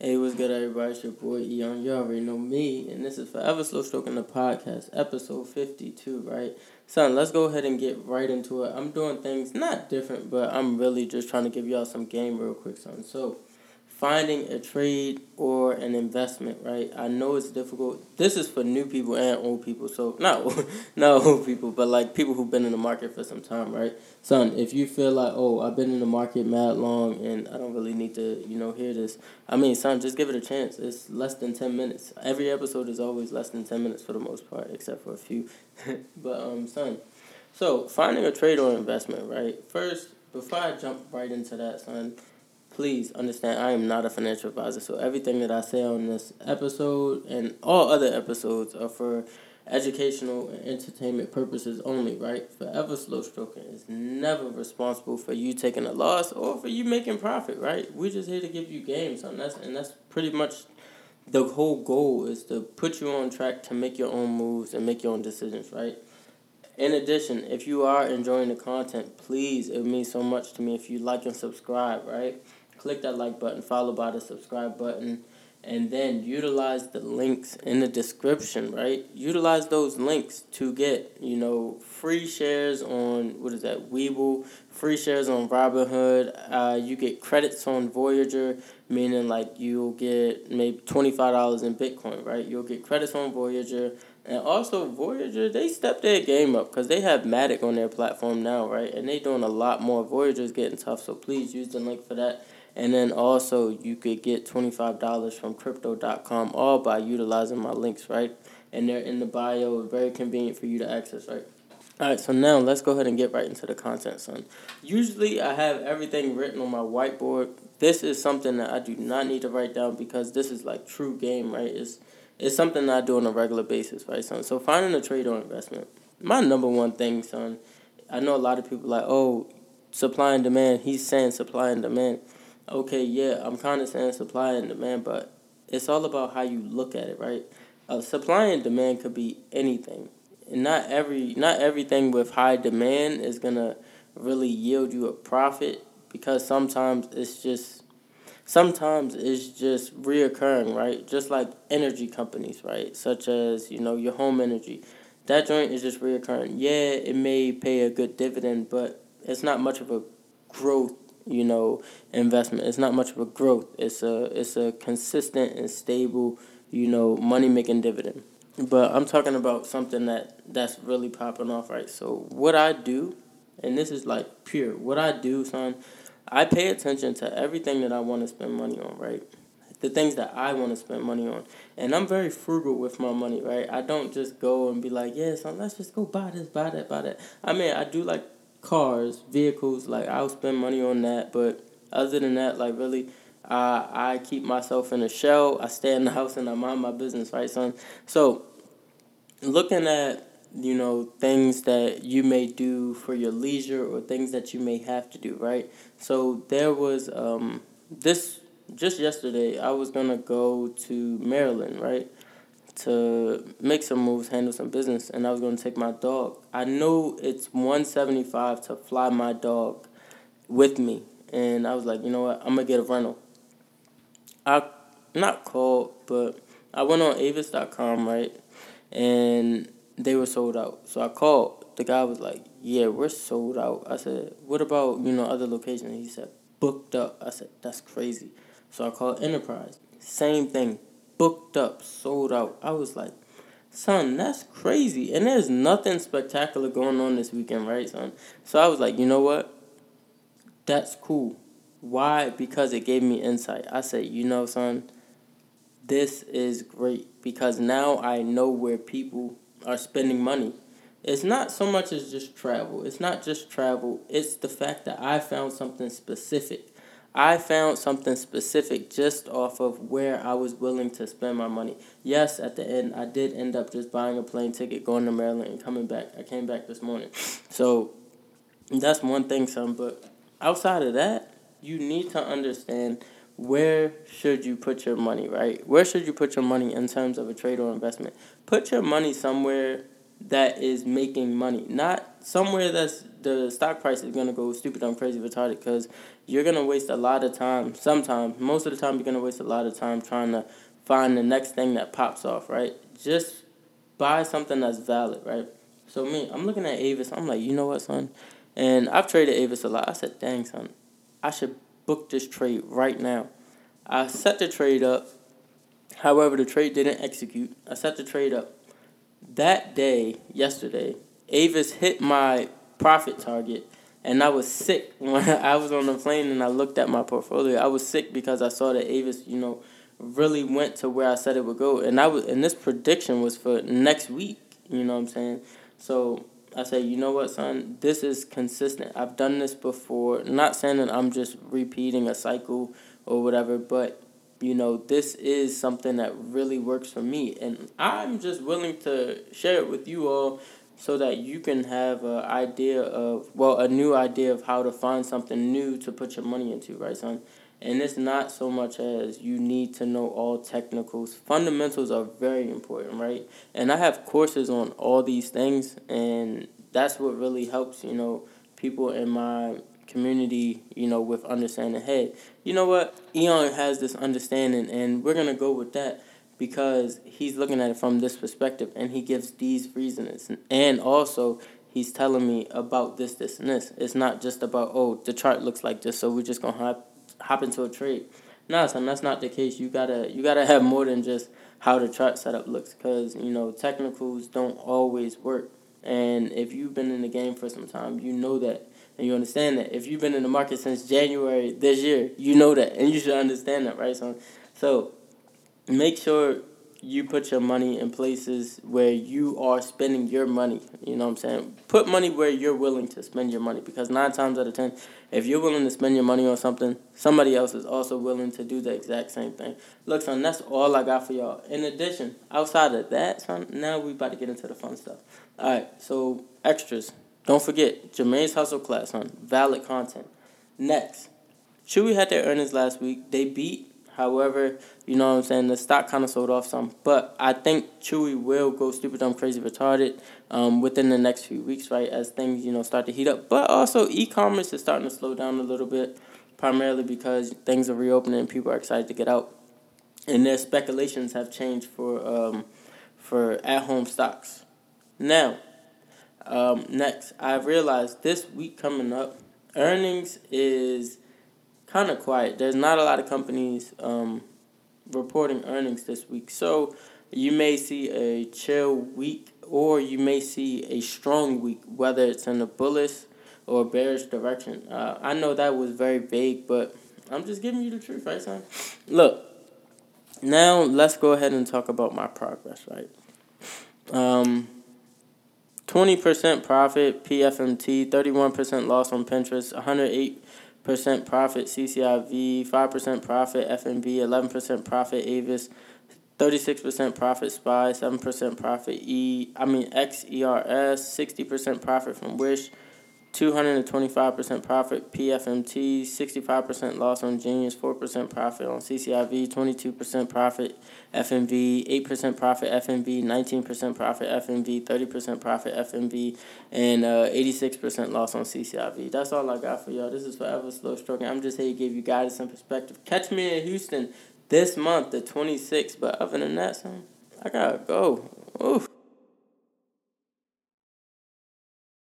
Hey, what's good, everybody? It's your boy Eon. You already know me, and this is Forever Slow Stroking the podcast, episode 52, right? Son, let's go ahead and get right into it. I'm doing things not different, but I'm really just trying to give y'all some game real quick, son. So, finding a trade or an investment, right? I know it's difficult. This is for new people and old people. So not not old people, but like people who've been in the market for some time, right? Son, if you feel like, oh, I've been in the market mad long and I don't really need to, you know, hear this. I mean, son, just give it a chance. It's less than ten minutes. Every episode is always less than ten minutes for the most part, except for a few. but um, son, so finding a trade or investment, right? First, before I jump right into that, son please understand I am not a financial advisor. So everything that I say on this episode and all other episodes are for educational and entertainment purposes only, right? Forever Slow Stroking is never responsible for you taking a loss or for you making profit, right? We're just here to give you games on that's and that's pretty much the whole goal is to put you on track to make your own moves and make your own decisions, right? In addition, if you are enjoying the content, please, it means so much to me if you like and subscribe, right? Click that like button, followed by the subscribe button, and then utilize the links in the description, right? Utilize those links to get, you know, free shares on, what is that, Webull, free shares on Robinhood. Uh, you get credits on Voyager, meaning like you'll get maybe $25 in Bitcoin, right? You'll get credits on Voyager. And also, Voyager, they stepped their game up because they have Matic on their platform now, right? And they doing a lot more. Voyager's getting tough, so please use the link for that. And then also you could get $25 from crypto.com all by utilizing my links, right? And they're in the bio, very convenient for you to access, right? All right, so now let's go ahead and get right into the content, son. Usually I have everything written on my whiteboard. This is something that I do not need to write down because this is like true game, right? It's it's something that I do on a regular basis, right, son? So finding a trade or investment. My number one thing, son, I know a lot of people like, oh, supply and demand. He's saying supply and demand okay, yeah, I'm kind of saying supply and demand, but it's all about how you look at it, right? Uh, supply and demand could be anything. And not every not everything with high demand is gonna really yield you a profit because sometimes it's just sometimes it's just reoccurring, right? Just like energy companies, right? Such as, you know, your home energy. That joint is just reoccurring. Yeah, it may pay a good dividend, but it's not much of a growth you know, investment. It's not much of a growth. It's a it's a consistent and stable, you know, money making dividend. But I'm talking about something that that's really popping off, right? So what I do, and this is like pure. What I do, son, I pay attention to everything that I want to spend money on, right? The things that I want to spend money on. And I'm very frugal with my money, right? I don't just go and be like, yeah, son, let's just go buy this, buy that, buy that. I mean, I do like cars, vehicles, like I'll spend money on that. But other than that, like really, uh, I keep myself in a shell. I stay in the house and I mind my business, right, son? So, looking at you know things that you may do for your leisure or things that you may have to do, right? So there was um this just yesterday. I was gonna go to Maryland, right? To make some moves, handle some business, and I was going to take my dog. I knew it's 175 to fly my dog with me, and I was like, you know what, I'm going to get a rental. I not called, but I went on avis.com, right? And they were sold out. So I called. The guy was like, yeah, we're sold out. I said, what about, you know, other locations? He said, booked up. I said, that's crazy. So I called Enterprise. Same thing, booked up, sold out. I was like, son, that's crazy. And there's nothing spectacular going on this weekend, right, son? So I was like, you know what? That's cool. Why? Because it gave me insight. I said, you know, son, this is great because now I know where people are spending money. It's not so much as just travel. It's not just travel. It's the fact that I found something specific I found something specific just off of where I was willing to spend my money. Yes, at the end, I did end up just buying a plane ticket, going to Maryland, and coming back. I came back this morning. So that's one thing, son. But outside of that, you need to understand where should you put your money, right? Where should you put your money in terms of a trade or investment? Put your money somewhere that is making money, not somewhere that's the stock price is gonna go stupid, I'm crazy, retarded. Because you're gonna waste a lot of time. Sometimes, most of the time, you're gonna waste a lot of time trying to find the next thing that pops off. Right? Just buy something that's valid. Right? So me, I'm looking at Avis. I'm like, you know what, son? And I've traded Avis a lot. I said, dang, son, I should book this trade right now. I set the trade up. However, the trade didn't execute. I set the trade up. That day, yesterday, Avis hit my profit target, and I was sick when I was on the plane and I looked at my portfolio. I was sick because I saw that Avis, you know, really went to where I said it would go, and I was and this prediction was for next week. You know what I'm saying? So I say, you know what, son, this is consistent. I've done this before. Not saying that I'm just repeating a cycle or whatever, but you know, this is something that really works for me. And I'm just willing to share it with you all so that you can have an idea of, well, a new idea of how to find something new to put your money into, right, son? And it's not so much as you need to know all technicals. Fundamentals are very important, right? And I have courses on all these things, and that's what really helps, you know, people in my community, you know, with understanding, hey, you know what? Eon has this understanding, and we're going to go with that because he's looking at it from this perspective and he gives these reasons. And also, he's telling me about this, this, and this. It's not just about, oh, the chart looks like this, so we're just going to hop, hop into a trade. No, son, that's not the case. You gotta you gotta have more than just how the chart setup looks, because you know technicals don't always work. And if you've been in the game for some time, you know that and you understand that. If you've been in the market since January this year, you know that, and you should understand that, right? So, so make sure you put your money in places where you are spending your money. You know what I'm saying? Put money where you're willing to spend your money because nine times out of ten, if you're willing to spend your money on something, somebody else is also willing to do the exact same thing. Look, son, that's all I got for y'all. In addition, outside of that, son, now we about to get into the fun stuff. All right, so extras. Don't forget, Jermaine's Hustle class on valid content. Next, Chewy had their earnings last week. They beat, however, you know what I'm saying, the stock kind of sold off some. But I think Chewy will go stupid, dumb, crazy, retarded um, within the next few weeks, right, as things, you know, start to heat up. But also, e commerce is starting to slow down a little bit, primarily because things are reopening and people are excited to get out. And their speculations have changed for, um, for at home stocks. Now, um, next, I've realized this week coming up, earnings is kind of quiet. There's not a lot of companies um, reporting earnings this week. So you may see a chill week or you may see a strong week, whether it's in a bullish or bearish direction. Uh, I know that was very vague, but I'm just giving you the truth, right, son? Look, now let's go ahead and talk about my progress, right? Um, 20% profit PFMT, 31% loss on Pinterest, 108% profit CCIV, 5% profit FNB, 11% profit Avis, 36% profit SPY, 7% profit E, I mean XERS, 60% profit from Wish, 225% profit PFMT, 65% loss on Genius, 4% profit on CCIV, 22% profit FNB, 8% profit FNB, 19% profit FNB, 30% profit FNB, and uh, 86% loss on CCIV. That's all I got for y'all. This is Forever Slow Stroking. I'm just here to give you guidance and perspective. Catch me in Houston this month, the 26th. But other than that, son, I gotta go. Oof.